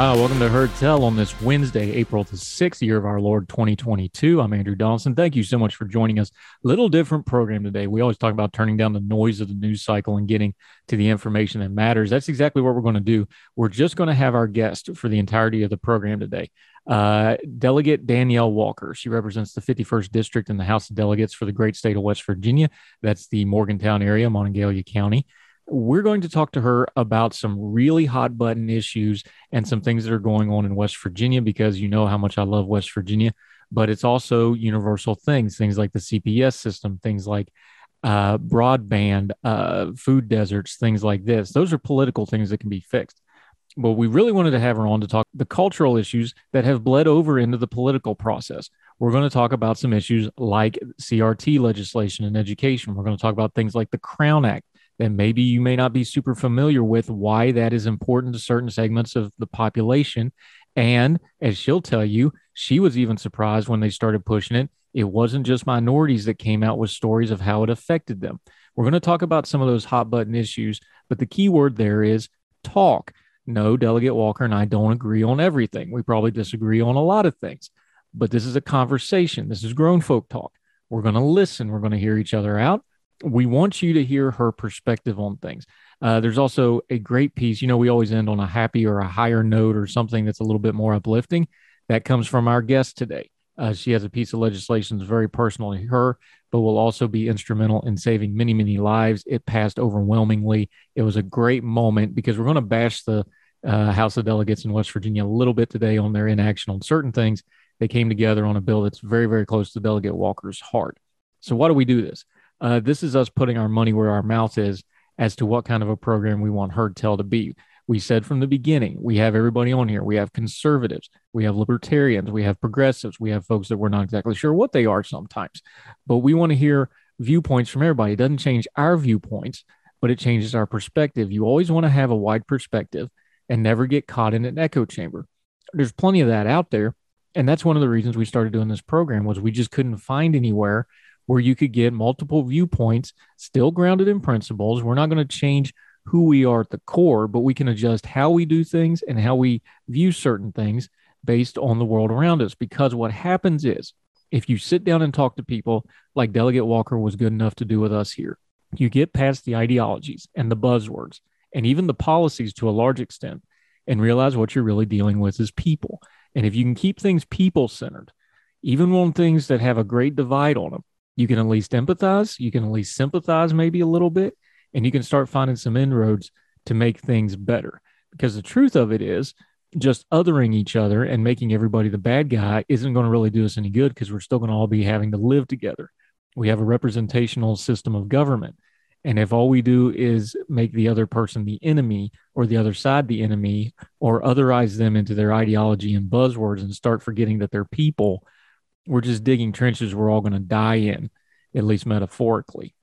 Ah, welcome to Heard Tell on this Wednesday, April the 6th, year of our Lord 2022. I'm Andrew Donaldson. Thank you so much for joining us. Little different program today. We always talk about turning down the noise of the news cycle and getting to the information that matters. That's exactly what we're going to do. We're just going to have our guest for the entirety of the program today. Uh, Delegate Danielle Walker. She represents the 51st District in the House of Delegates for the great state of West Virginia. That's the Morgantown area, Monongalia County. We're going to talk to her about some really hot button issues and some things that are going on in West Virginia because you know how much I love West Virginia, but it's also universal things, things like the CPS system, things like uh, broadband, uh, food deserts, things like this. Those are political things that can be fixed. But we really wanted to have her on to talk the cultural issues that have bled over into the political process. We're going to talk about some issues like CRT legislation and education. We're going to talk about things like the Crown Act that maybe you may not be super familiar with why that is important to certain segments of the population. And as she'll tell you, she was even surprised when they started pushing it. It wasn't just minorities that came out with stories of how it affected them. We're going to talk about some of those hot button issues, but the key word there is talk. No, Delegate Walker and I don't agree on everything. We probably disagree on a lot of things, but this is a conversation. This is grown folk talk. We're going to listen. We're going to hear each other out we want you to hear her perspective on things. Uh, there's also a great piece. You know, we always end on a happy or a higher note or something that's a little bit more uplifting. That comes from our guest today. Uh, she has a piece of legislation that's very personal to her, but will also be instrumental in saving many, many lives. It passed overwhelmingly. It was a great moment because we're going to bash the uh, House of Delegates in West Virginia a little bit today on their inaction on certain things. They came together on a bill that's very, very close to Delegate Walker's heart. So, why do we do this? Uh, this is us putting our money where our mouth is as to what kind of a program we want Heard Tell to be. We said from the beginning, we have everybody on here. We have conservatives, we have libertarians, we have progressives, we have folks that we're not exactly sure what they are sometimes, but we want to hear viewpoints from everybody. It doesn't change our viewpoints, but it changes our perspective. You always want to have a wide perspective and never get caught in an echo chamber. There's plenty of that out there. And that's one of the reasons we started doing this program was we just couldn't find anywhere where you could get multiple viewpoints, still grounded in principles. We're not going to change who we are at the core, but we can adjust how we do things and how we view certain things based on the world around us. Because what happens is, if you sit down and talk to people like Delegate Walker was good enough to do with us here, you get past the ideologies and the buzzwords and even the policies to a large extent and realize what you're really dealing with is people. And if you can keep things people centered, even on things that have a great divide on them, you can at least empathize, you can at least sympathize maybe a little bit, and you can start finding some inroads to make things better. Because the truth of it is, just othering each other and making everybody the bad guy isn't going to really do us any good because we're still going to all be having to live together. We have a representational system of government. And if all we do is make the other person the enemy or the other side the enemy or otherize them into their ideology and buzzwords and start forgetting that they're people, we're just digging trenches we're all going to die in, at least metaphorically.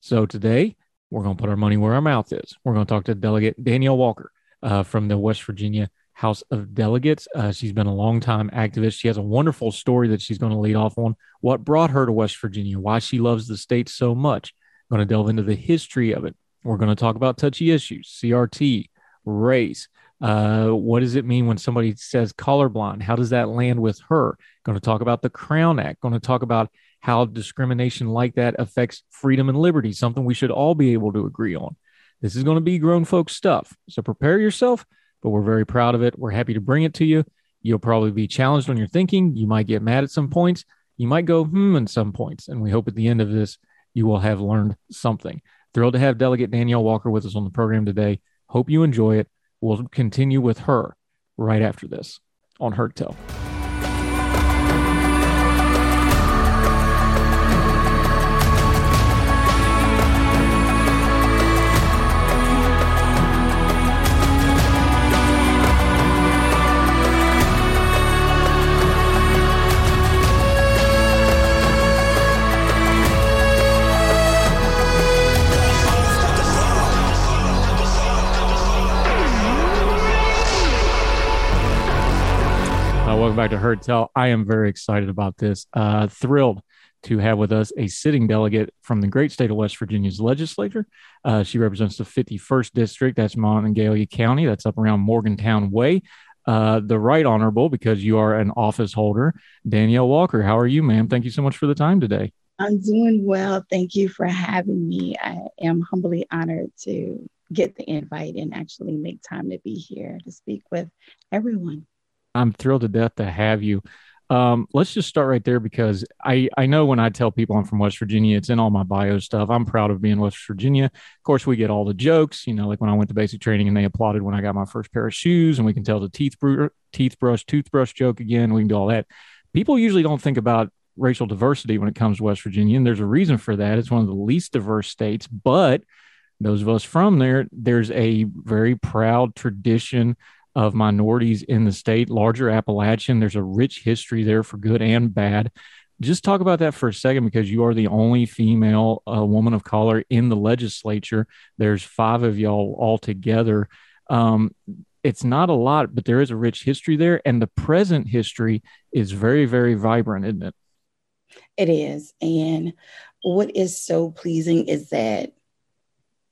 So today, we're going to put our money where our mouth is. We're going to talk to Delegate Danielle Walker uh, from the West Virginia House of Delegates. Uh, she's been a long-time activist. She has a wonderful story that she's going to lead off on. What brought her to West Virginia? Why she loves the state so much? I'm going to delve into the history of it. We're going to talk about touchy issues, CRT, race, uh, what does it mean when somebody says colorblind? How does that land with her? Going to talk about the Crown Act. Going to talk about how discrimination like that affects freedom and liberty, something we should all be able to agree on. This is going to be grown folks stuff. So prepare yourself but we're very proud of it. We're happy to bring it to you. You'll probably be challenged on your thinking. You might get mad at some points. You might go, hmm, at some points. And we hope at the end of this, you will have learned something. Thrilled to have Delegate Danielle Walker with us on the program today. Hope you enjoy it. We'll continue with her right after this on Heard Tell. Welcome back to Heard Tell. I am very excited about this. Uh, thrilled to have with us a sitting delegate from the great state of West Virginia's legislature. Uh, she represents the 51st district. That's Monongalia County. That's up around Morgantown Way. Uh, the right honorable, because you are an office holder, Danielle Walker. How are you, ma'am? Thank you so much for the time today. I'm doing well. Thank you for having me. I am humbly honored to get the invite and actually make time to be here to speak with everyone. I'm thrilled to death to have you. Um, let's just start right there because I, I know when I tell people I'm from West Virginia, it's in all my bio stuff. I'm proud of being West Virginia. Of course, we get all the jokes, you know, like when I went to basic training and they applauded when I got my first pair of shoes, and we can tell the teeth, br- teeth brush, toothbrush joke again. We can do all that. People usually don't think about racial diversity when it comes to West Virginia, and there's a reason for that. It's one of the least diverse states, but those of us from there, there's a very proud tradition of minorities in the state, larger Appalachian. There's a rich history there for good and bad. Just talk about that for a second because you are the only female uh, woman of color in the legislature. There's five of y'all all together. Um, it's not a lot, but there is a rich history there. And the present history is very, very vibrant, isn't it? It is. And what is so pleasing is that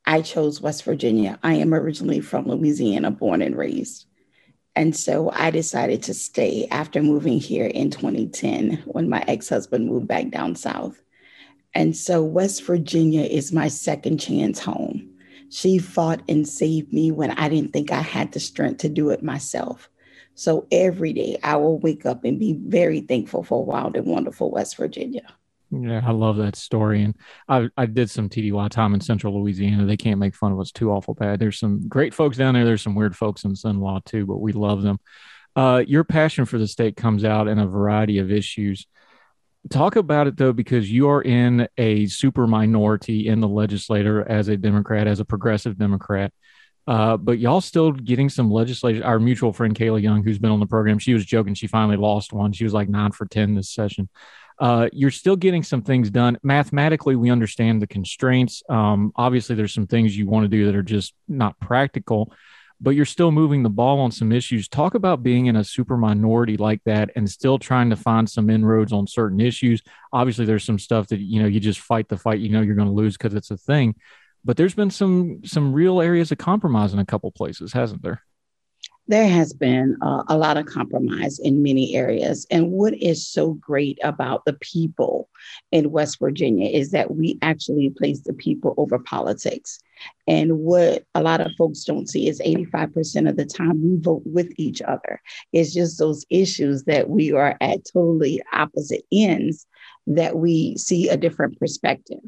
I chose West Virginia. I am originally from Louisiana, born and raised. And so I decided to stay after moving here in 2010 when my ex husband moved back down south. And so West Virginia is my second chance home. She fought and saved me when I didn't think I had the strength to do it myself. So every day I will wake up and be very thankful for wild and wonderful West Virginia. Yeah, I love that story. And I, I did some TDY time in central Louisiana. They can't make fun of us too awful bad. There's some great folks down there. There's some weird folks in Cenla too, but we love them. Uh, your passion for the state comes out in a variety of issues. Talk about it though, because you are in a super minority in the legislature as a Democrat, as a progressive Democrat. Uh, but y'all still getting some legislation. Our mutual friend Kayla Young, who's been on the program, she was joking. She finally lost one. She was like nine for 10 this session uh, you're still getting some things done. Mathematically, we understand the constraints. Um, obviously, there's some things you want to do that are just not practical, but you're still moving the ball on some issues. Talk about being in a super minority like that and still trying to find some inroads on certain issues. Obviously, there's some stuff that you know you just fight the fight. You know you're going to lose because it's a thing. But there's been some some real areas of compromise in a couple places, hasn't there? There has been uh, a lot of compromise in many areas. And what is so great about the people in West Virginia is that we actually place the people over politics. And what a lot of folks don't see is 85% of the time we vote with each other. It's just those issues that we are at totally opposite ends that we see a different perspective.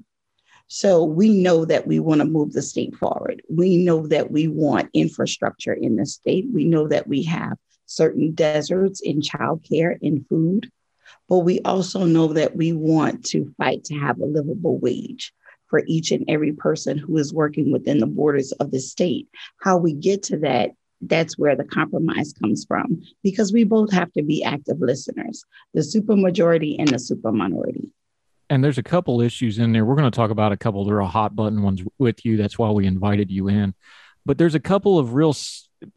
So we know that we want to move the state forward. We know that we want infrastructure in the state. We know that we have certain deserts in childcare, in food, but we also know that we want to fight to have a livable wage for each and every person who is working within the borders of the state. How we get to that that's where the compromise comes from because we both have to be active listeners the supermajority and the superminority and there's a couple issues in there. We're going to talk about a couple that are hot button ones with you. That's why we invited you in. But there's a couple of real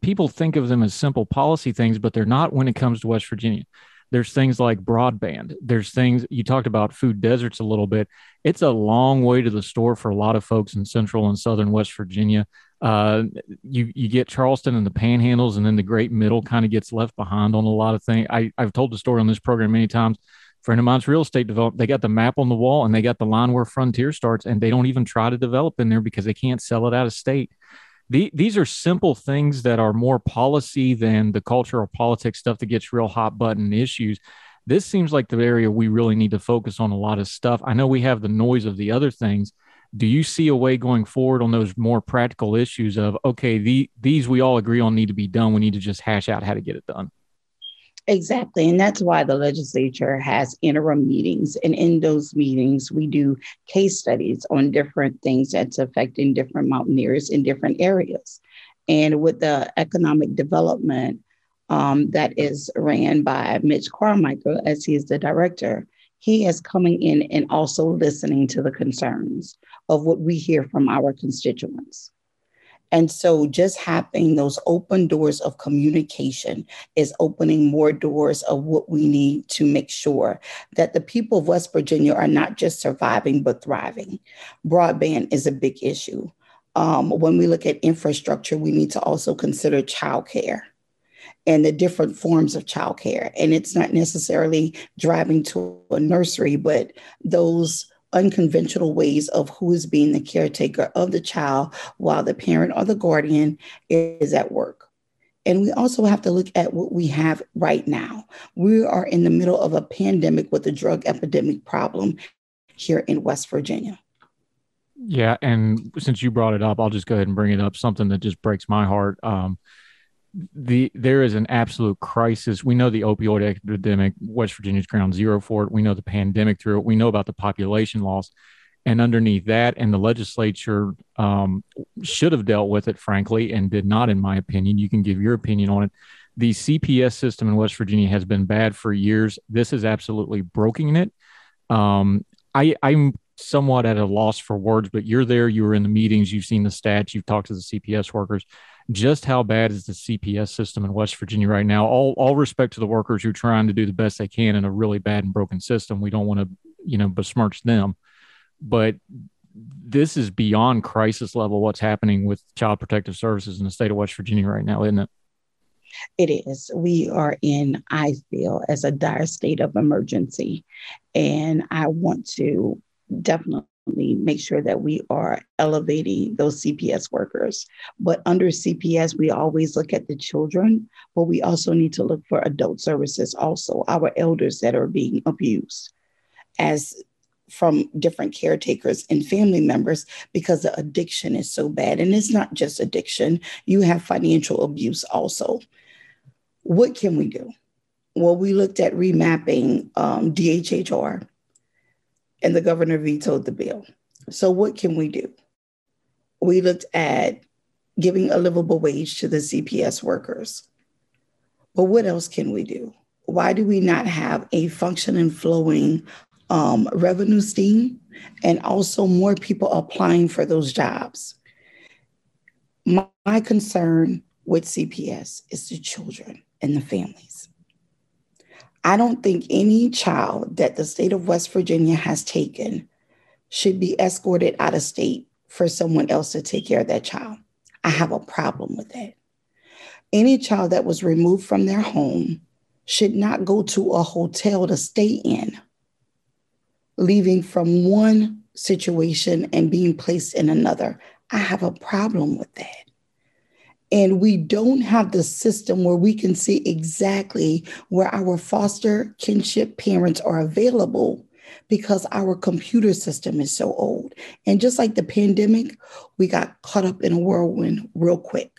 people think of them as simple policy things, but they're not when it comes to West Virginia. There's things like broadband. There's things you talked about food deserts a little bit. It's a long way to the store for a lot of folks in central and southern West Virginia. Uh, you you get Charleston and the Panhandles, and then the Great Middle kind of gets left behind on a lot of things. I, I've told the story on this program many times friend of mine's real estate development. They got the map on the wall and they got the line where Frontier starts, and they don't even try to develop in there because they can't sell it out of state. the, these are simple things that are more policy than the cultural politics stuff that gets real hot button issues. This seems like the area we really need to focus on a lot of stuff. I know we have the noise of the other things. Do you see a way going forward on those more practical issues of okay, the, these we all agree on need to be done. We need to just hash out how to get it done. Exactly. And that's why the legislature has interim meetings. And in those meetings, we do case studies on different things that's affecting different mountaineers in different areas. And with the economic development um, that is ran by Mitch Carmichael, as he is the director, he is coming in and also listening to the concerns of what we hear from our constituents. And so just having those open doors of communication is opening more doors of what we need to make sure that the people of West Virginia are not just surviving, but thriving. Broadband is a big issue. Um, when we look at infrastructure, we need to also consider childcare and the different forms of childcare. And it's not necessarily driving to a nursery, but those unconventional ways of who is being the caretaker of the child while the parent or the guardian is at work. And we also have to look at what we have right now. We are in the middle of a pandemic with a drug epidemic problem here in West Virginia. Yeah. And since you brought it up, I'll just go ahead and bring it up something that just breaks my heart. Um, the there is an absolute crisis. We know the opioid epidemic, West Virginia's ground zero for it. We know the pandemic through it. We know about the population loss, and underneath that, and the legislature um, should have dealt with it, frankly, and did not, in my opinion. You can give your opinion on it. The CPS system in West Virginia has been bad for years. This is absolutely broken it. Um, I, I'm somewhat at a loss for words, but you're there. You were in the meetings. You've seen the stats. You've talked to the CPS workers just how bad is the CPS system in West Virginia right now? All all respect to the workers who are trying to do the best they can in a really bad and broken system. We don't want to, you know, besmirch them, but this is beyond crisis level. What's happening with Child Protective Services in the state of West Virginia right now, isn't it? It is. We are in, I feel, as a dire state of emergency. And I want to definitely make sure that we are elevating those CPS workers. But under CPS, we always look at the children, but we also need to look for adult services, also our elders that are being abused as from different caretakers and family members because the addiction is so bad. And it's not just addiction, you have financial abuse also. What can we do? Well, we looked at remapping um, DHHR and the governor vetoed the bill. So, what can we do? We looked at giving a livable wage to the CPS workers. But what else can we do? Why do we not have a functioning, flowing um, revenue stream and also more people applying for those jobs? My, my concern with CPS is the children and the families. I don't think any child that the state of West Virginia has taken should be escorted out of state for someone else to take care of that child. I have a problem with that. Any child that was removed from their home should not go to a hotel to stay in, leaving from one situation and being placed in another. I have a problem with that and we don't have the system where we can see exactly where our foster kinship parents are available because our computer system is so old. And just like the pandemic, we got caught up in a whirlwind real quick.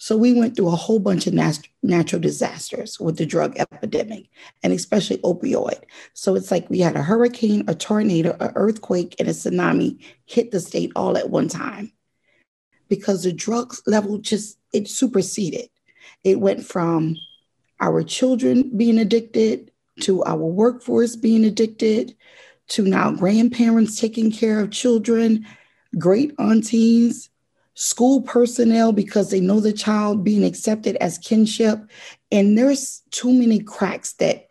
So we went through a whole bunch of nat- natural disasters with the drug epidemic and especially opioid. So it's like we had a hurricane, a tornado, an earthquake, and a tsunami hit the state all at one time because the drug level just it superseded. It went from our children being addicted to our workforce being addicted to now grandparents taking care of children, great aunties, school personnel because they know the child being accepted as kinship. And there's too many cracks that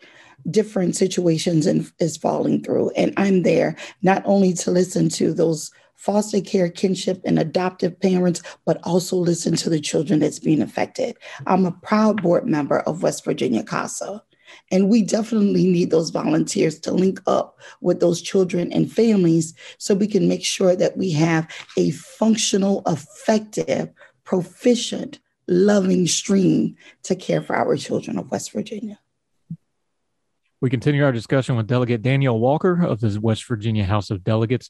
different situations is falling through. And I'm there not only to listen to those foster care, kinship, and adoptive parents, but also listen to the children that's being affected. I'm a proud board member of West Virginia CASA. And we definitely need those volunteers to link up with those children and families so we can make sure that we have a functional, effective proficient, loving stream to care for our children of West Virginia. We continue our discussion with Delegate Danielle Walker of the West Virginia House of Delegates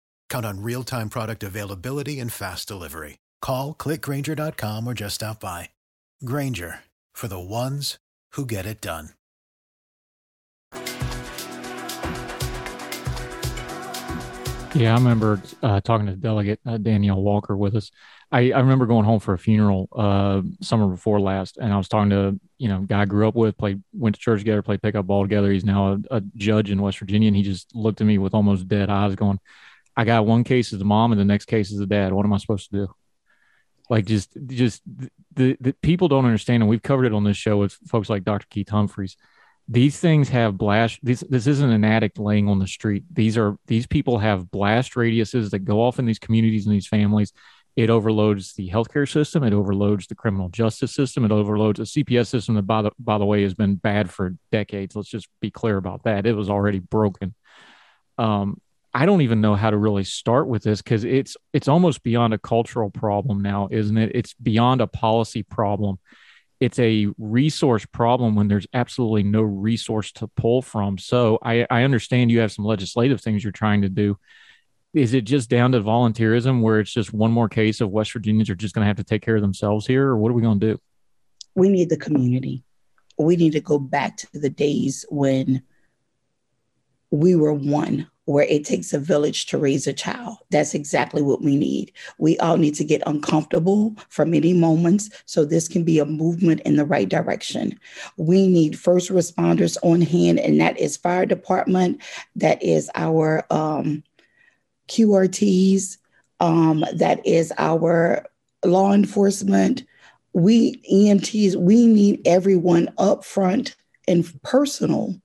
Count on real time product availability and fast delivery. Call clickgrainger.com or just stop by. Grainger for the ones who get it done. Yeah, I remember uh, talking to Delegate uh, Danielle Walker with us. I, I remember going home for a funeral uh, summer before last, and I was talking to you know guy I grew up with, played went to church together, played pickup ball together. He's now a, a judge in West Virginia, and he just looked at me with almost dead eyes, going, "I got one case as the mom, and the next case is the dad. What am I supposed to do?" Like just just the, the people don't understand, and we've covered it on this show with folks like Dr. Keith Humphreys. These things have blast this this isn't an addict laying on the street. These are these people have blast radiuses that go off in these communities and these families. It overloads the healthcare system. It overloads the criminal justice system. It overloads a cps system that by the by the way has been bad for decades. Let's just be clear about that. It was already broken. Um i don't even know how to really start with this because it's it's almost beyond a cultural problem now isn't it it's beyond a policy problem it's a resource problem when there's absolutely no resource to pull from. So I, I understand you have some legislative things you're trying to do. Is it just down to volunteerism where it's just one more case of West Virginians are just going to have to take care of themselves here? Or what are we going to do? We need the community. We need to go back to the days when we were one where it takes a village to raise a child. That's exactly what we need. We all need to get uncomfortable for many moments so this can be a movement in the right direction. We need first responders on hand, and that is fire department, that is our um, QRTs, um, that is our law enforcement. We EMTs, we need everyone up front and personal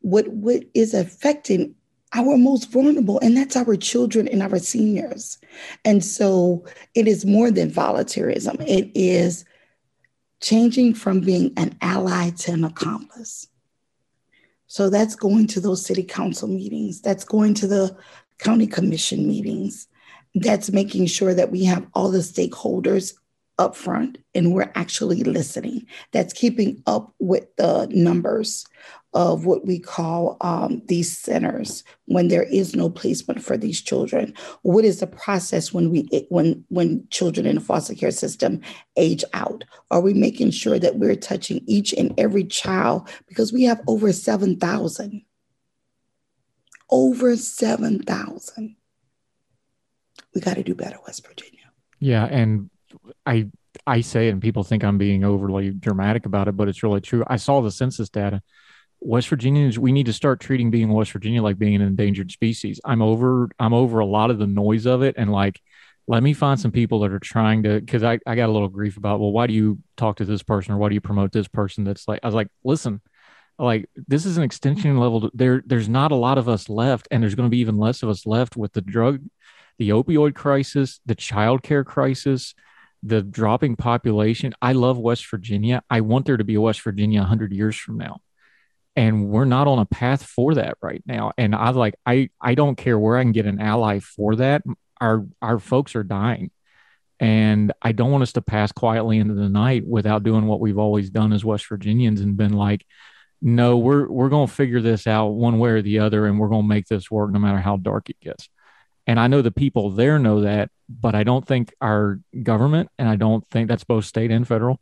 what what is affecting our most vulnerable, and that's our children and our seniors. And so it is more than volunteerism, it is changing from being an ally to an accomplice. So that's going to those city council meetings, that's going to the county commission meetings, that's making sure that we have all the stakeholders up front and we're actually listening. That's keeping up with the numbers of what we call um, these centers when there is no placement for these children. What is the process when we when when children in the foster care system age out? Are we making sure that we're touching each and every child because we have over seven thousand, over seven thousand. We got to do better, West Virginia. Yeah, and I I say it and people think I'm being overly dramatic about it, but it's really true. I saw the census data. West Virginians, we need to start treating being West Virginia like being an endangered species. I'm over I'm over a lot of the noise of it and like let me find some people that are trying to because I, I got a little grief about well why do you talk to this person or why do you promote this person that's like I was like listen like this is an extension level there there's not a lot of us left and there's going to be even less of us left with the drug the opioid crisis the child care crisis the dropping population. I love West Virginia. I want there to be a West Virginia 100 years from now. And we're not on a path for that right now. And I like I I don't care where I can get an ally for that. Our our folks are dying. And I don't want us to pass quietly into the night without doing what we've always done as West Virginians and been like, no, we're we're going to figure this out one way or the other, and we're going to make this work no matter how dark it gets. And I know the people there know that, but I don't think our government, and I don't think that's both state and federal,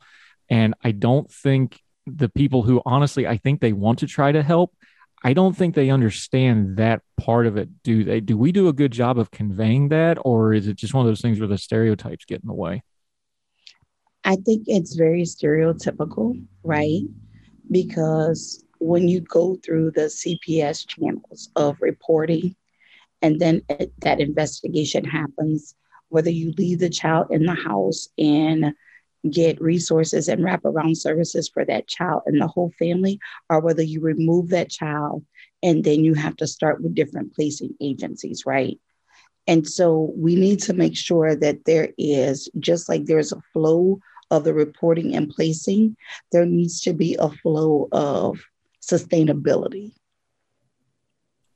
and I don't think the people who honestly, I think they want to try to help, I don't think they understand that part of it. Do they? Do we do a good job of conveying that, or is it just one of those things where the stereotypes get in the way? I think it's very stereotypical, right? Because when you go through the CPS channels of reporting, and then it, that investigation happens, whether you leave the child in the house and get resources and wraparound services for that child and the whole family, or whether you remove that child and then you have to start with different placing agencies, right? And so we need to make sure that there is, just like there's a flow of the reporting and placing, there needs to be a flow of sustainability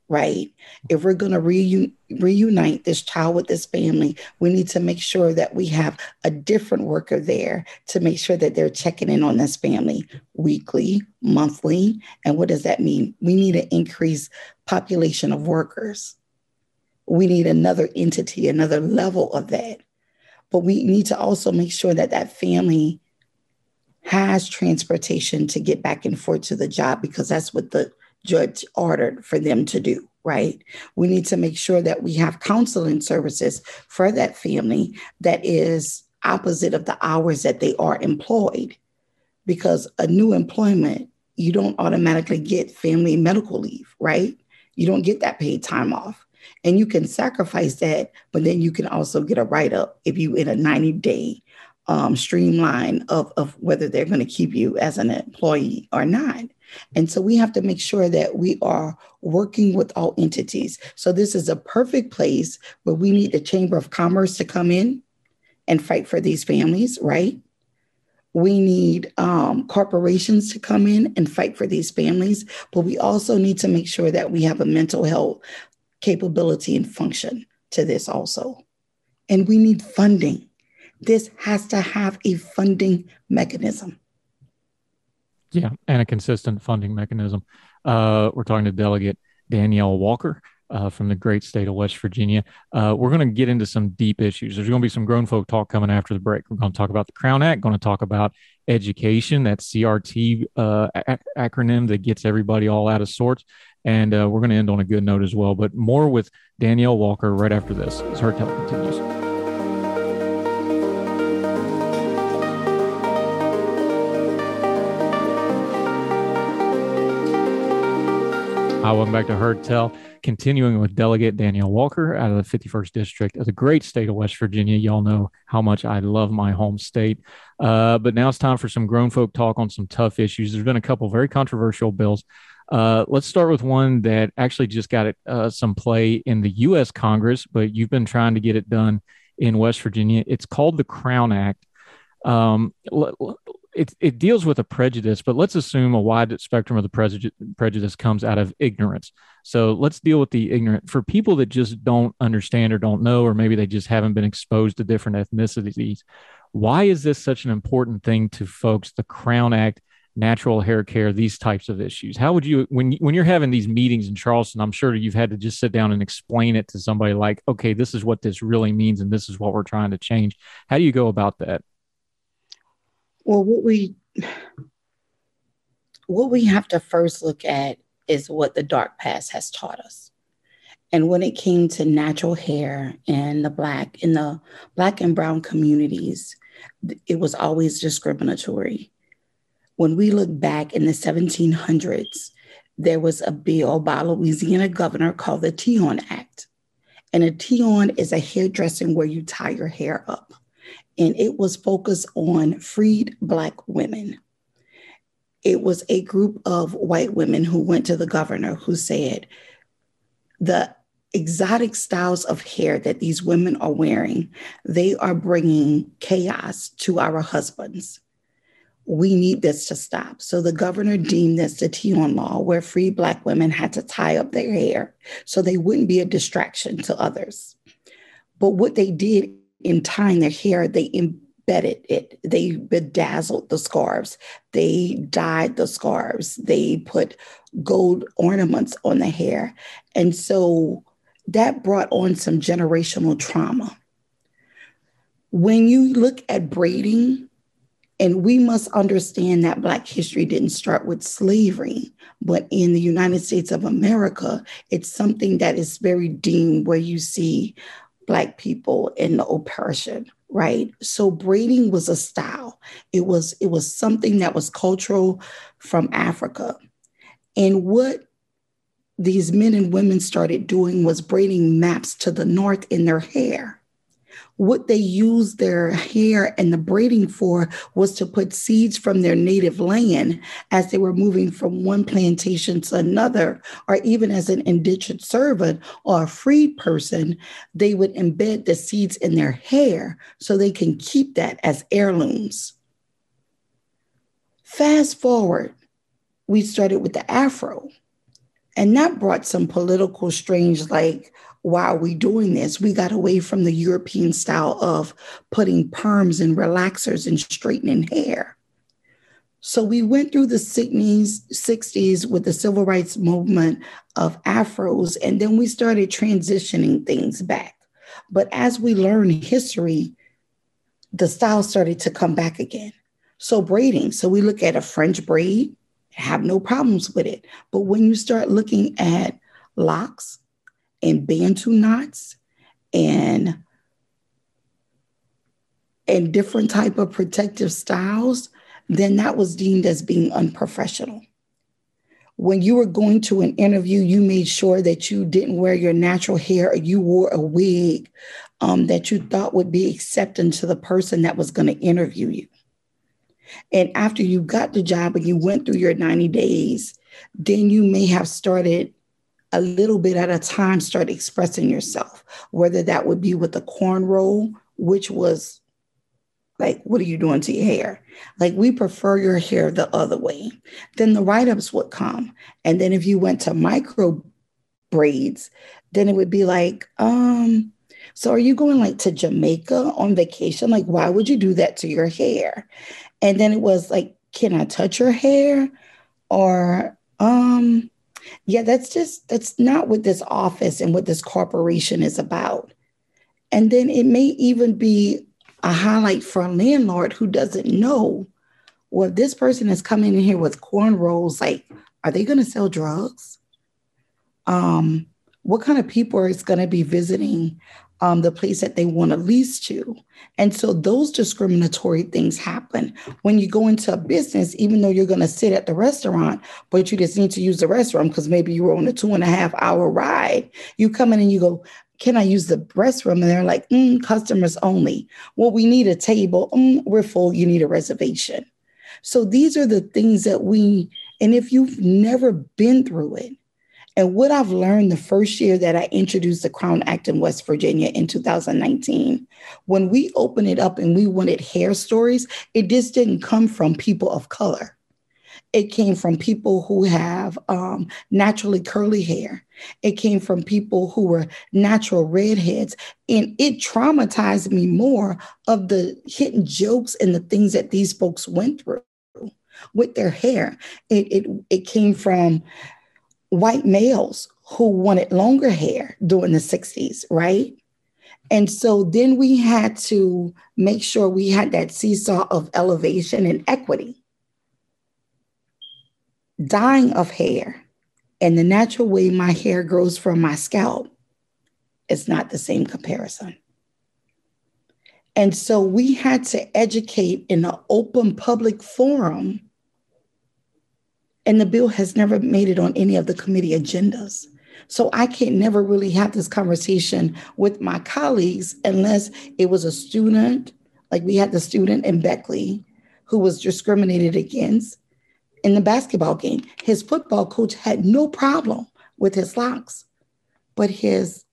right? If we're going to reun- reunite this child with this family, we need to make sure that we have a different worker there to make sure that they're checking in on this family weekly, monthly. And what does that mean? We need an increased population of workers. We need another entity, another level of that. But we need to also make sure that that family has transportation to get back and forth to the job because that's what the judge ordered for them to do, right? We need to make sure that we have counseling services for that family that is opposite of the hours that they are employed. Because a new employment, you don't automatically get family medical leave, right? You don't get that paid time off. And you can sacrifice that, but then you can also get a write up if you in a 90 day um, streamline of, of whether they're going to keep you as an employee or not. And so we have to make sure that we are working with all entities. So this is a perfect place where we need the Chamber of Commerce to come in and fight for these families, right? We need um, corporations to come in and fight for these families, but we also need to make sure that we have a mental health capability and function to this also. And we need funding. This has to have a funding mechanism. Yeah, and a consistent funding mechanism. Uh, we're talking to Delegate Danielle Walker. Uh, from the great state of West Virginia. Uh, we're going to get into some deep issues. There's going to be some grown folk talk coming after the break. We're going to talk about the Crown Act, going to talk about education, that CRT uh, acronym that gets everybody all out of sorts. And uh, we're going to end on a good note as well. But more with Danielle Walker right after this as Heard Tell continues. Hi, welcome back to Heard Tell. Continuing with Delegate Danielle Walker out of the 51st District of the great state of West Virginia. Y'all know how much I love my home state. Uh, but now it's time for some grown folk talk on some tough issues. There's been a couple very controversial bills. Uh, let's start with one that actually just got it, uh, some play in the U.S. Congress, but you've been trying to get it done in West Virginia. It's called the Crown Act. Um, it, it deals with a prejudice, but let's assume a wide spectrum of the prejudice, prejudice comes out of ignorance. So let's deal with the ignorant. For people that just don't understand or don't know, or maybe they just haven't been exposed to different ethnicities, why is this such an important thing to folks? The Crown Act, natural hair care, these types of issues. How would you, when when you're having these meetings in Charleston, I'm sure you've had to just sit down and explain it to somebody like, okay, this is what this really means, and this is what we're trying to change. How do you go about that? Well, what we what we have to first look at is what the dark past has taught us. And when it came to natural hair and the black in the black and brown communities, it was always discriminatory. When we look back in the 1700s, there was a bill by Louisiana governor called the Tignon Act. And a Tignon is a hairdressing where you tie your hair up and it was focused on freed Black women. It was a group of white women who went to the governor who said, the exotic styles of hair that these women are wearing, they are bringing chaos to our husbands. We need this to stop. So the governor deemed this the Tignon law, where free Black women had to tie up their hair so they wouldn't be a distraction to others. But what they did in tying their hair, they embedded it. They bedazzled the scarves. They dyed the scarves. They put gold ornaments on the hair. And so that brought on some generational trauma. When you look at braiding, and we must understand that Black history didn't start with slavery, but in the United States of America, it's something that is very deemed where you see black people in the oppression right? So braiding was a style. It was it was something that was cultural from africa. And what these men and women started doing was braiding maps to the north in their hair What they used their hair and the braiding for was to put seeds from their native land as they were moving from one plantation to another, or even as an indentured servant or a freed person, they would embed the seeds in their hair so they can keep that as heirlooms. Fast forward, we started with the afro. And that brought some political strange, like, why are we doing this? We got away from the European style of putting perms and relaxers and straightening hair. So we went through the 60s, 60s with the civil rights movement of afros, and then we started transitioning things back. But as we learn history, the style started to come back again. So braiding, so we look at a French braid, have no problems with it. But when you start looking at locks and bantu knots and and different type of protective styles, then that was deemed as being unprofessional. When you were going to an interview, you made sure that you didn't wear your natural hair or you wore a wig um, that you thought would be accepting to the person that was going to interview you. And after you got the job and you went through your 90 days, then you may have started a little bit at a time, start expressing yourself, whether that would be with the cornrow, which was like, what are you doing to your hair? Like, we prefer your hair the other way. Then the write ups would come. And then if you went to micro braids, then it would be like, um, so are you going like to Jamaica on vacation? Like, why would you do that to your hair? And then it was like, can I touch your hair? Or, um, yeah, that's just, that's not what this office and what this corporation is about. And then it may even be a highlight for a landlord who doesn't know, well, this person is coming in here with cornrows, like, are they going to sell drugs? Um, what kind of people is going to be visiting um, the place that they want to lease to. And so those discriminatory things happen when you go into a business, even though you're going to sit at the restaurant, but you just need to use the restroom because maybe you were on a two and a half hour ride. You come in and you go, can I use the restroom? And they're like, mm, customers only. Well, we need a table. Mm, we're full. You need a reservation. So these are the things that we, and if you've never been through it, and what I've learned the first year that I introduced the Crown Act in West Virginia in 2019, when we opened it up and we wanted hair stories, it just didn't come from people of color. It came from people who have um, naturally curly hair. It came from people who were natural redheads. And it traumatized me more of the hidden jokes and the things that these folks went through with their hair. It, it, it came from white males who wanted longer hair during the 60s, right? And so then we had to make sure we had that seesaw of elevation and equity. Dyeing of hair and the natural way my hair grows from my scalp is not the same comparison. And so we had to educate in an open public forum and the bill has never made it on any of the committee agendas. So I can never really have this conversation with my colleagues unless it was a student, like we had the student in Beckley who was discriminated against in the basketball game. His football coach had no problem with his locks, but his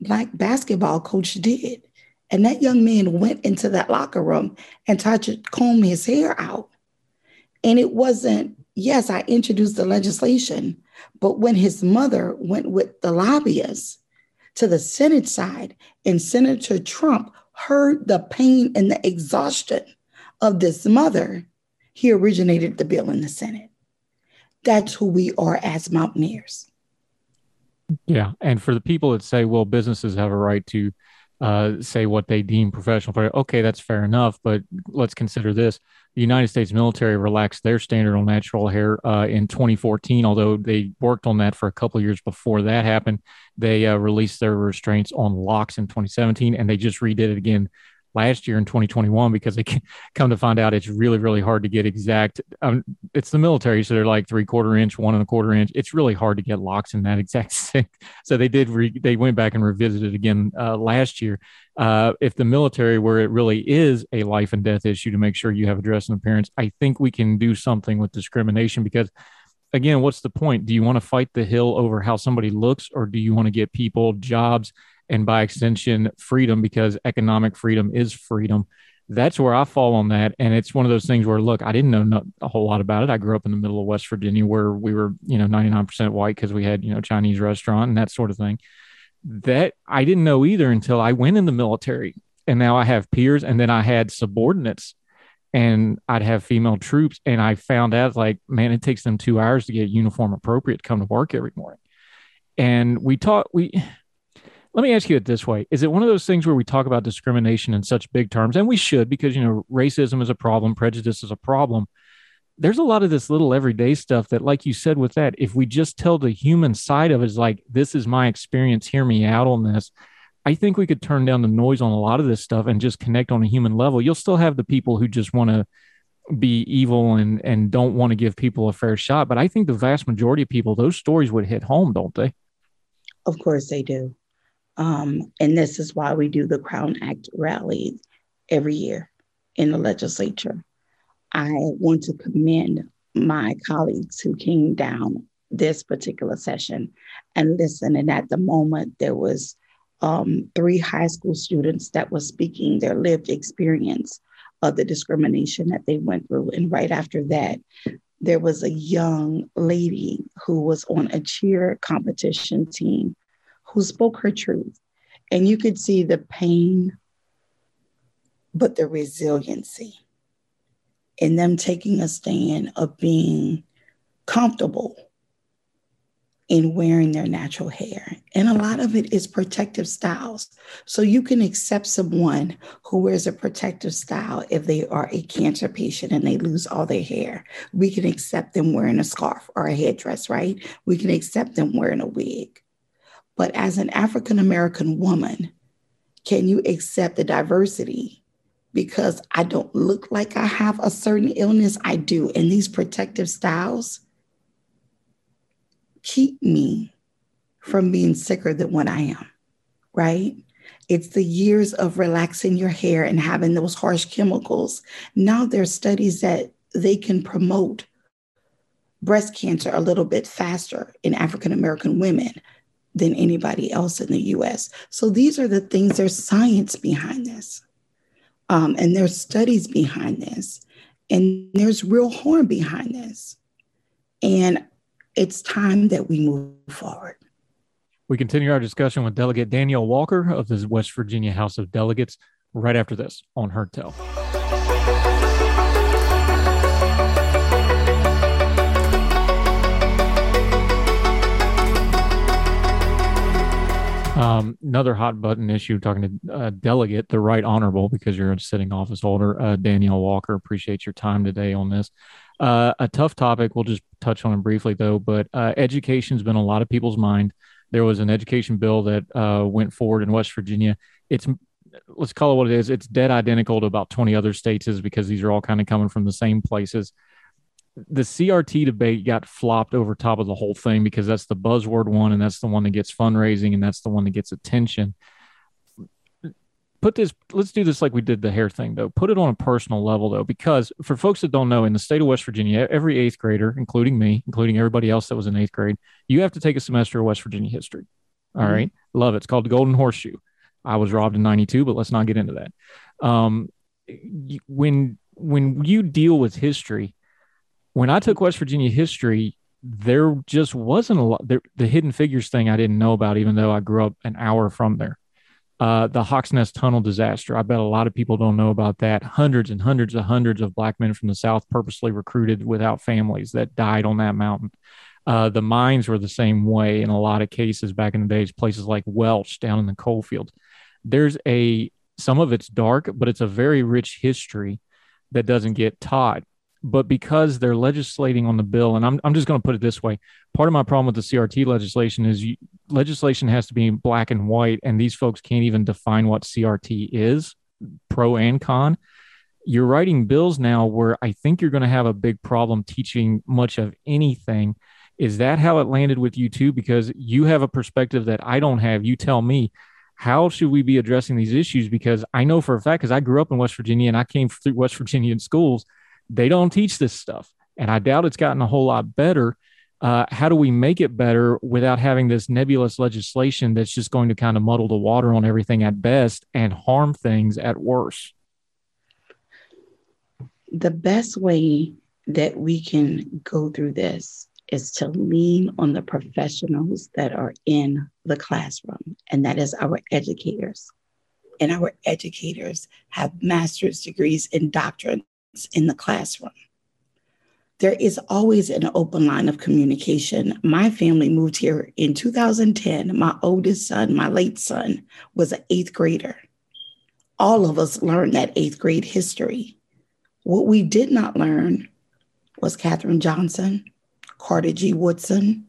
black basketball coach did. And that young man went into that locker room and tried to comb his hair out. And it wasn't yes, I introduced the legislation, but when his mother went with the lobbyists to the Senate side and Senator Trump heard the pain and the exhaustion of this mother, he originated the bill in the Senate. That's who we are as Mountaineers. Yeah. And for the people that say, well, businesses have a right to uh, say what they deem professional. Okay, that's fair enough, but let's consider this the United States military relaxed their standard on natural hair uh, in 2014, although they worked on that for a couple years before that happened. They uh, released their restraints on locks in 2017, and they just redid it again last year in 2021 because they come to find out it's really really hard to get exact um, it's the military so they're like three quarter inch one and a quarter inch. It's really hard to get locks in that exact thing so they did re- they went back and revisited again uh, last year. Uh, if the military where it really is a life and death issue to make sure you have a dress and appearance i think we can do something with discrimination because again what's the point? Do you want to fight the hill over how somebody looks or do you want to get people jobs and by extension, freedom, because economic freedom is freedom. That's where I fall on that. And it's one of those things where, look, I didn't know not a whole lot about it. I grew up in the middle of West Virginia where we were, you know, 99% white because we had, you know, Chinese restaurant and that sort of thing. That I didn't know either until I went in the military. And now I have peers and then I had subordinates and I'd have female troops. And I found out like, man, it takes them two hours to get uniform appropriate to come to work every morning. And we taught, we, let me ask you it this way. Is it one of those things where we talk about discrimination in such big terms? And we should because you know racism is a problem prejudice is a problem. There's a lot of this little everyday stuff that like you said with that if we just tell the human side of it is like this is my experience. Hear me out on this. I think we could turn down the noise on a lot of this stuff and just connect on a human level. You'll still have the people who just want to be evil and and don't want to give people a fair shot but i think the vast majority of people those stories would hit home don't they? Of course they do um, and this is why we do the Crown Act rally every year in the legislature. I want to commend my colleagues who came down this particular session and listen. And at the moment, there was um, three high school students that were speaking their lived experience of the discrimination that they went through. And right after that, there was a young lady who was on a cheer competition team who spoke her truth. And you could see the pain, but the resiliency in them taking a stand of being comfortable in wearing their natural hair. And a lot of it is protective styles. So you can accept someone who wears a protective style if they are a cancer patient and they lose all their hair. We can accept them wearing a scarf or a headdress, right? We can accept them wearing a wig. But as an African American woman, can you accept the diversity? Because I don't look like I have a certain illness, I do. And these protective styles keep me from being sicker than what I am, right? It's the years of relaxing your hair and having those harsh chemicals. Now there's studies that they can promote breast cancer a little bit faster in African American women than anybody else in the US. So these are the things, there's science behind this. Um, and there's studies behind this. And there's real harm behind this. And it's time that we move forward. We continue our discussion with Delegate Danielle Walker of the West Virginia House of Delegates right after this on Heard Tell. Um, another hot button issue talking to uh, delegate, the right honorable, because you're a sitting office holder, uh, Danielle Walker. Appreciate your time today on this. Uh, a tough topic. We'll just touch on it briefly, though. But uh, education's been a lot of people's mind. There was an education bill that uh, went forward in West Virginia. It's let's call it what it is. It's dead identical to about 20 other states, is because these are all kind of coming from the same places the CRT debate got flopped over top of the whole thing because that's the buzzword one and that's the one that gets fundraising and that's the one that gets attention. Put this, let's do this like we did the hair thing though. Put it on a personal level though, because for folks that don't know, in the state of West Virginia, every eighth grader, including me, including everybody else that was in eighth grade, you have to take a semester of West Virginia history. All mm-hmm. right, Love it. It's called the Golden Horseshoe. I was robbed in 92, but let's not get into that. Um, when when you deal with history, when I took West Virginia history, there just wasn't a lot. There, the hidden figures thing I didn't know about, even though I grew up an hour from there. Uh, the Hawks Nest Tunnel disaster. I bet a lot of people don't know about that. Hundreds and hundreds of hundreds of black men from the South purposely recruited without families that died on that mountain. Uh, the mines were the same way in a lot of cases back in the days, places like Welch down in the coal fields. There's a, some of it's dark, but it's a very rich history that doesn't get taught but because they're legislating on the bill, and I'm, I'm just going to put it this way part of my problem with the CRT legislation is you, legislation has to be black and white, and these folks can't even define what CRT is pro and con. You're writing bills now where I think you're going to have a big problem teaching much of anything. Is that how it landed with you too? Because you have a perspective that I don't have. You tell me, how should we be addressing these issues? Because I know for a fact, because I grew up in West Virginia and I came through West Virginian schools, they don't teach this stuff. And I doubt it's gotten a whole lot better uh, how do we make it better without having this nebulous legislation that's just going to kind of muddle the water on everything at best and harm things at worst? The best way that we can go through this is to lean on the professionals that are in the classroom, and that is our educators. And our educators have master's degrees and doctorates in the classroom there is always an open line of communication. My family moved here in 2010. My oldest son, my late son, was an eighth grader. All of us learned that eighth grade history. What we did not learn was Katherine Johnson, Carter G. Woodson,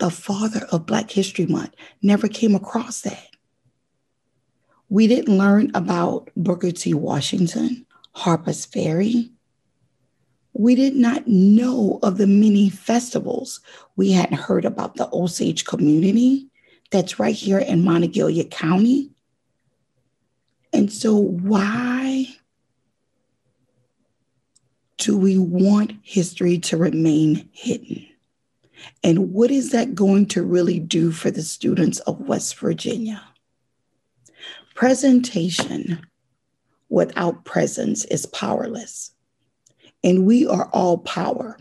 the father of Black History Month, never came across that. We didn't learn about Booker T. Washington, Harper's Ferry, we did not know of the many festivals. We hadn't heard about the Osage community that's right here in Monongalia County. And so, why do we want history to remain hidden? And what is that going to really do for the students of West Virginia? Presentation without presence is powerless and we are all power.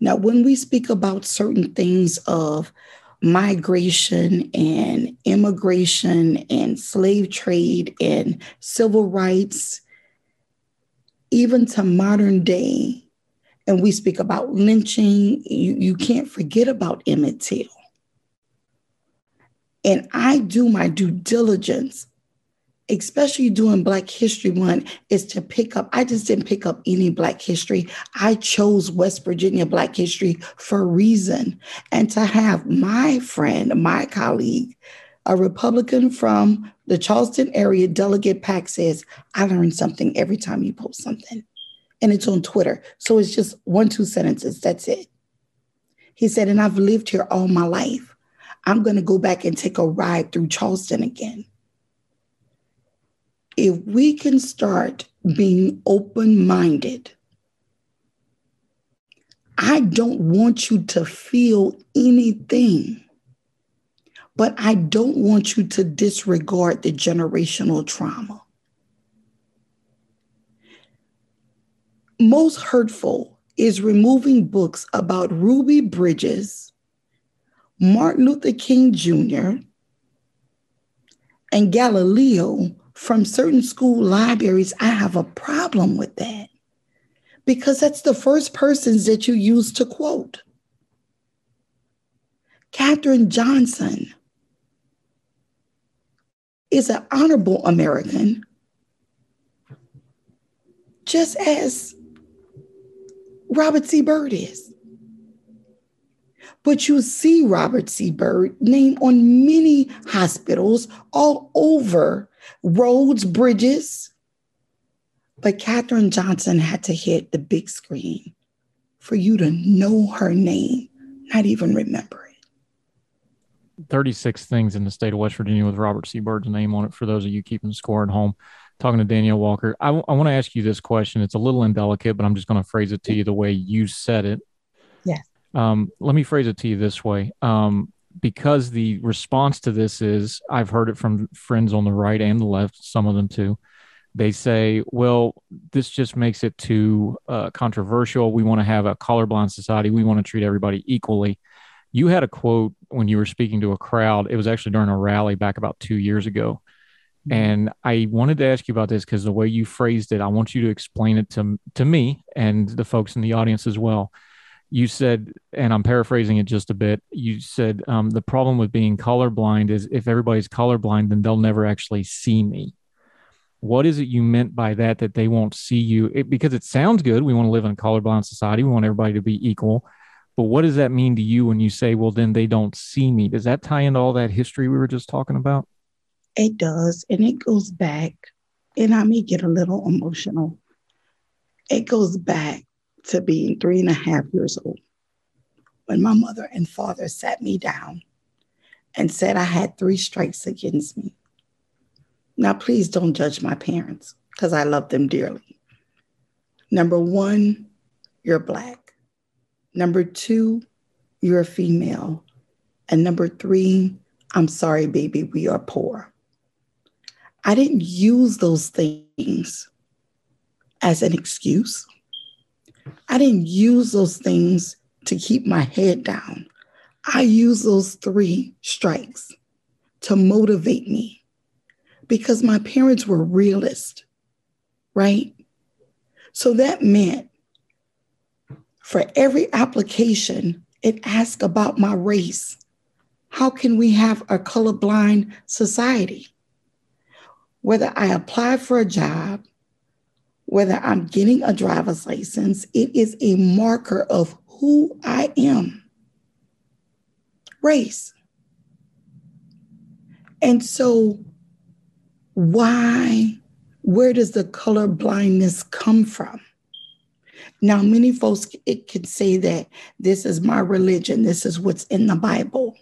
Now, when we speak about certain things of migration and immigration and slave trade and civil rights, even to modern day, and we speak about lynching, you, you can't forget about Emmett Till. And I do my due diligence especially doing Black History Month, is to pick up. I just didn't pick up any Black history. I chose West Virginia Black history for a reason. And to have my friend, my colleague, a Republican from the Charleston area, Delegate Pack says, I learn something every time you post something. And it's on Twitter. So it's just one, two sentences. That's it. He said, and I've lived here all my life. I'm going to go back and take a ride through Charleston again if we can start being open minded, I don't want you to feel anything, but I don't want you to disregard the generational trauma. Most hurtful is removing books about Ruby Bridges, Martin Luther King Jr., and Galileo from certain school libraries, I have a problem with that because that's the first persons that you use to quote. Katherine Johnson is an honorable American, just as Robert C. Byrd is. But you see Robert C. Byrd name on many hospitals all over roads, bridges. But Katherine Johnson had to hit the big screen for you to know her name, not even remember it. 36 things in the state of West Virginia with Robert C. Byrd's name on it for those of you keeping score at home. Talking to Danielle Walker, I, w- I want to ask you this question. It's a little indelicate, but I'm just going to phrase it to you the way you said it. Yes. Um, let me phrase it to you this way. Um, because the response to this is I've heard it from friends on the right and the left, some of them too. They say, well, this just makes it too uh, controversial. We want to have a colorblind society. We want to treat everybody equally. You had a quote when you were speaking to a crowd. It was actually during a rally back about two years ago. Mm-hmm. And I wanted to ask you about this because the way you phrased it, I want you to explain it to, to me and the folks in the audience as well you said, and I'm paraphrasing it just a bit. You said um, the problem with being colorblind is if everybody's colorblind, then they'll never actually see me. What is it you meant by that? That they won't see you it, because it sounds good. We want to live in a colorblind society. We want everybody to be equal. But what does that mean to you when you say, well, then they don't see me? Does that tie into all that history we were just talking about? It does. And it goes back, and I may get a little emotional. It goes back to being three and a half years old when my mother and father sat me down and said I had three strikes against me. Now, please don't judge my parents because I love them dearly. Number one, you're Black. Number two, you're a female. And number three, I'm sorry, baby, we are poor. I didn't use those things as an excuse. I didn't use those things to keep my head down. I use those three strikes to motivate me because my parents were realists, right? So that meant for every application, it asked about my race. How can we have a colorblind society? Whether I apply for a job, whether I'm getting a driver's license, it is a marker of who I am. Race. And so, why, where does the color blindness come from? Now, many folks it can say that this is my religion, this is what's in the Bible.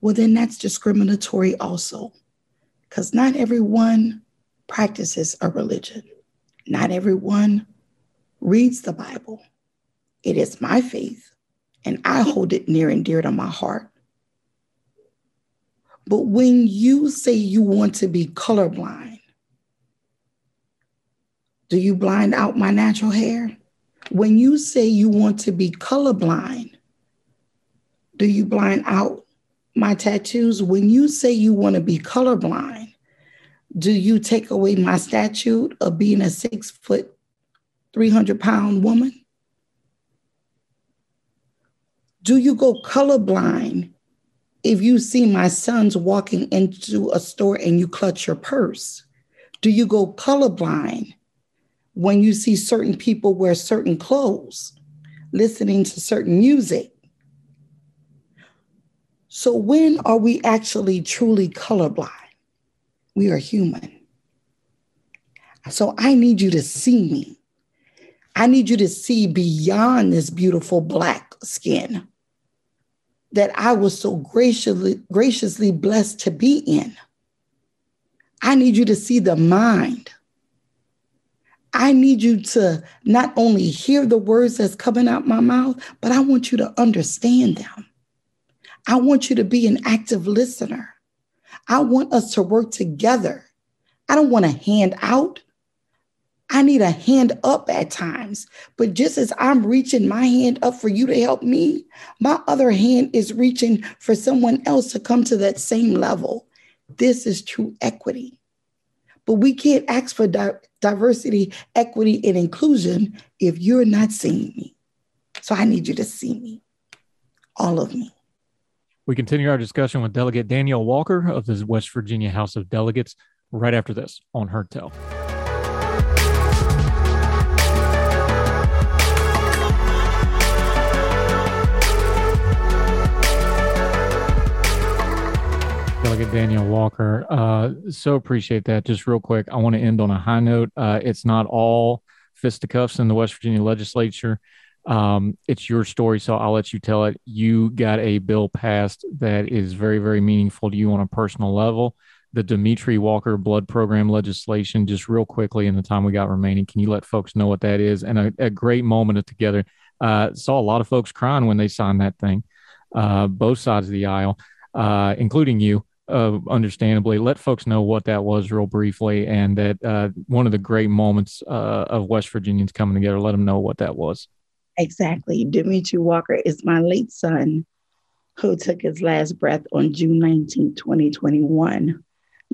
Well, then that's discriminatory also, because not everyone practices a religion, not everyone reads the Bible. It is my faith, and I hold it near and dear to my heart. But when you say you want to be colorblind, do you blind out my natural hair? When you say you want to be colorblind, do you blind out my tattoos? When you say you want to be colorblind, do you take away my statute of being a six foot, 300 pound woman? Do you go colorblind if you see my sons walking into a store and you clutch your purse? Do you go colorblind when you see certain people wear certain clothes, listening to certain music? So, when are we actually truly colorblind? We are human. So, I need you to see me. I need you to see beyond this beautiful black skin that I was so graciously, graciously blessed to be in. I need you to see the mind. I need you to not only hear the words that's coming out my mouth, but I want you to understand them. I want you to be an active listener. I want us to work together. I don't want to hand out. I need a hand up at times. But just as I'm reaching my hand up for you to help me, my other hand is reaching for someone else to come to that same level. This is true equity. But we can't ask for di- diversity, equity, and inclusion if you're not seeing me. So I need you to see me, all of me. We continue our discussion with Delegate Danielle Walker of the West Virginia House of Delegates right after this on Heard Tell. Delegate Danielle Walker. Uh, so appreciate that. Just real quick, I want to end on a high note. Uh, it's not all fisticuffs in the West Virginia legislature. Um, it's your story, so I'll let you tell it. You got a bill passed that is very, very meaningful to you on a personal level. The Dimitri Walker Blood Program legislation, just real quickly in the time we got remaining, can you let folks know what that is? And a, a great moment of together. Uh, saw a lot of folks crying when they signed that thing, uh, both sides of the aisle, uh, including you uh, understandably, let folks know what that was real briefly, and that uh, one of the great moments uh, of West Virginians coming together. Let them know what that was. Exactly. Dimitri Walker is my late son who took his last breath on June 19, 2021,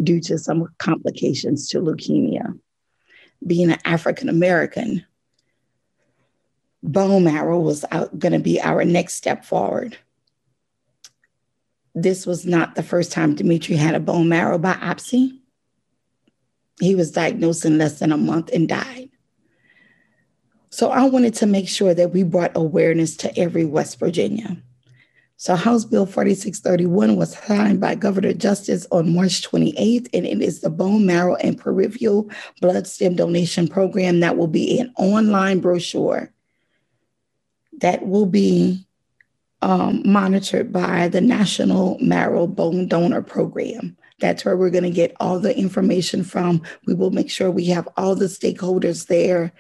due to some complications to leukemia. Being an African American, bone marrow was going to be our next step forward this was not the first time Dimitri had a bone marrow biopsy. He was diagnosed in less than a month and died. So I wanted to make sure that we brought awareness to every West Virginia. So, House Bill 4631 was signed by Governor Justice on March 28th, and it is the bone marrow and peripheral blood stem donation program that will be an online brochure that will be um, monitored by the National Marrow Bone Donor Program. That's where we're going to get all the information from. We will make sure we have all the stakeholders there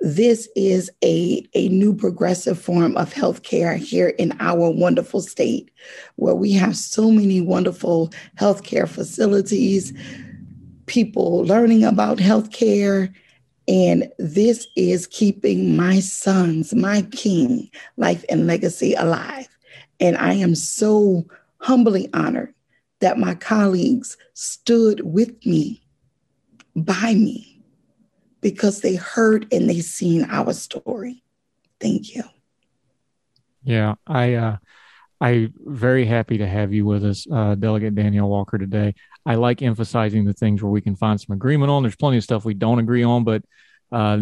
this is a, a new progressive form of healthcare here in our wonderful state, where we have so many wonderful healthcare facilities, people learning about healthcare. And this is keeping my sons, my king, life and legacy alive. And I am so humbly honored that my colleagues stood with me, by me, because they heard and they seen our story. Thank you. Yeah, I uh I'm very happy to have you with us, uh, Delegate Danielle Walker, today. I like emphasizing the things where we can find some agreement on. There's plenty of stuff we don't agree on, but uh,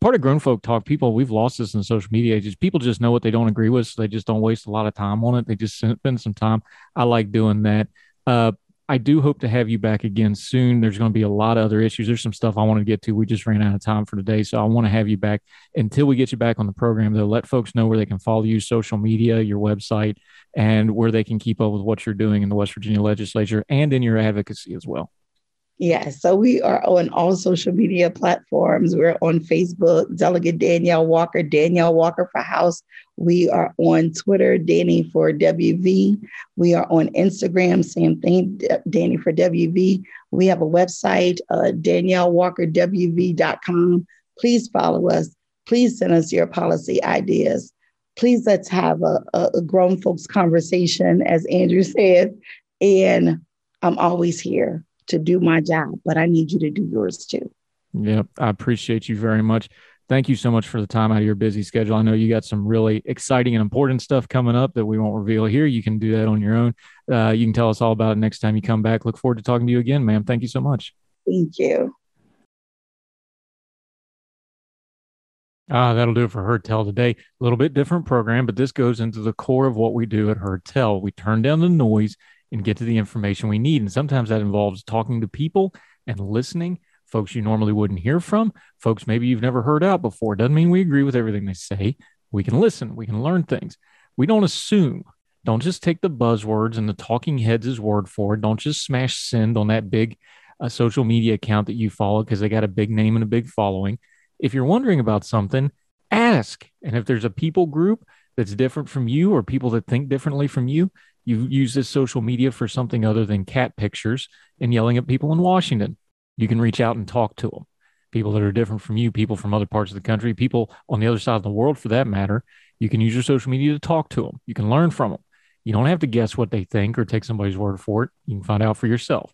part of grown folk talk. People, we've lost this in social media ages. People just know what they don't agree with, so they just don't waste a lot of time on it. They just spend some time. I like doing that. Uh, I do hope to have you back again soon. There's going to be a lot of other issues. There's some stuff I want to get to. We just ran out of time for today. So I want to have you back until we get you back on the program, though. Let folks know where they can follow you, social media, your website, and where they can keep up with what you're doing in the West Virginia legislature and in your advocacy as well. Yes, so we are on all social media platforms. We're on Facebook, Delegate Danielle Walker, Danielle Walker for House. We are on Twitter, Danny for WV. We are on Instagram, same thing, Danny for WV. We have a website, uh, DanielleWalkerWV.com. Please follow us. Please send us your policy ideas. Please let's have a, a grown folks conversation, as Andrew said. And I'm always here to do my job, but I need you to do yours too. Yep. I appreciate you very much. Thank you so much for the time out of your busy schedule. I know you got some really exciting and important stuff coming up that we won't reveal here. You can do that on your own. Uh, you can tell us all about it next time you come back. Look forward to talking to you again, ma'am. Thank you so much. Thank you. Ah, that'll do it for Heard Tell today. A little bit different program, but this goes into the core of what we do at Heard Tell. We turn down the noise and get to the information we need. And sometimes that involves talking to people and listening, folks you normally wouldn't hear from, folks maybe you've never heard out before. Doesn't mean we agree with everything they say. We can listen, we can learn things. We don't assume. Don't just take the buzzwords and the talking heads' word for it. Don't just smash send on that big uh, social media account that you follow because they got a big name and a big following. If you're wondering about something, ask. And if there's a people group that's different from you or people that think differently from you, you use this social media for something other than cat pictures and yelling at people in Washington. You can reach out and talk to them. People that are different from you, people from other parts of the country, people on the other side of the world for that matter. You can use your social media to talk to them. You can learn from them. You don't have to guess what they think or take somebody's word for it. You can find out for yourself.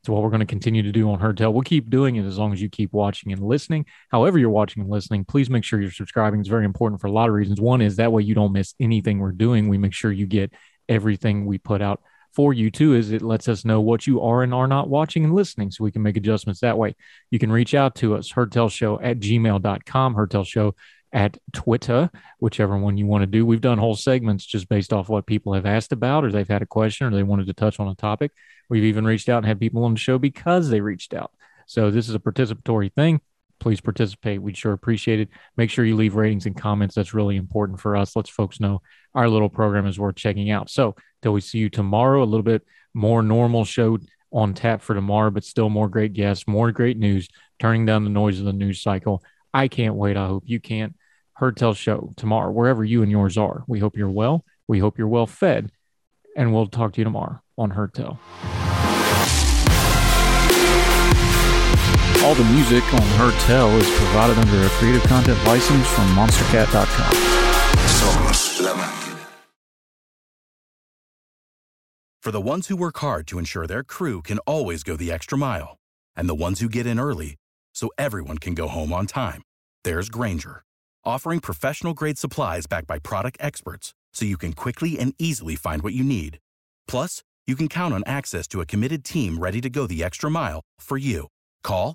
It's what we're going to continue to do on Heard Tell. We'll keep doing it as long as you keep watching and listening. However, you're watching and listening, please make sure you're subscribing. It's very important for a lot of reasons. One is that way you don't miss anything we're doing. We make sure you get everything we put out for you too is it lets us know what you are and are not watching and listening so we can make adjustments that way. You can reach out to us heardtellshow at gmail.com heardtellshow at twitter whichever one you want to do. We've done whole segments just based off what people have asked about or they've had a question or they wanted to touch on a topic. We've even reached out and had people on the show because they reached out. So this is a participatory thing please participate. We'd sure appreciate it. Make sure you leave ratings and comments. That's really important for us. Let's folks know our little program is worth checking out. So till we see you tomorrow, a little bit more normal show on tap for tomorrow, but still more great guests, more great news, turning down the noise of the news cycle. I can't wait. I hope you can't. Heard Tell Show tomorrow, wherever you and yours are. We hope you're well. We hope you're well fed. And we'll talk to you tomorrow on Heard All the music on Heard Tell is provided under a creative content license from monstercat.com. For the ones who work hard to ensure their crew can always go the extra mile, and the ones who get in early so everyone can go home on time, there's Grainger, offering professional grade supplies backed by product experts so you can quickly and easily find what you need. Plus, you can count on access to a committed team ready to go the extra mile for you. Call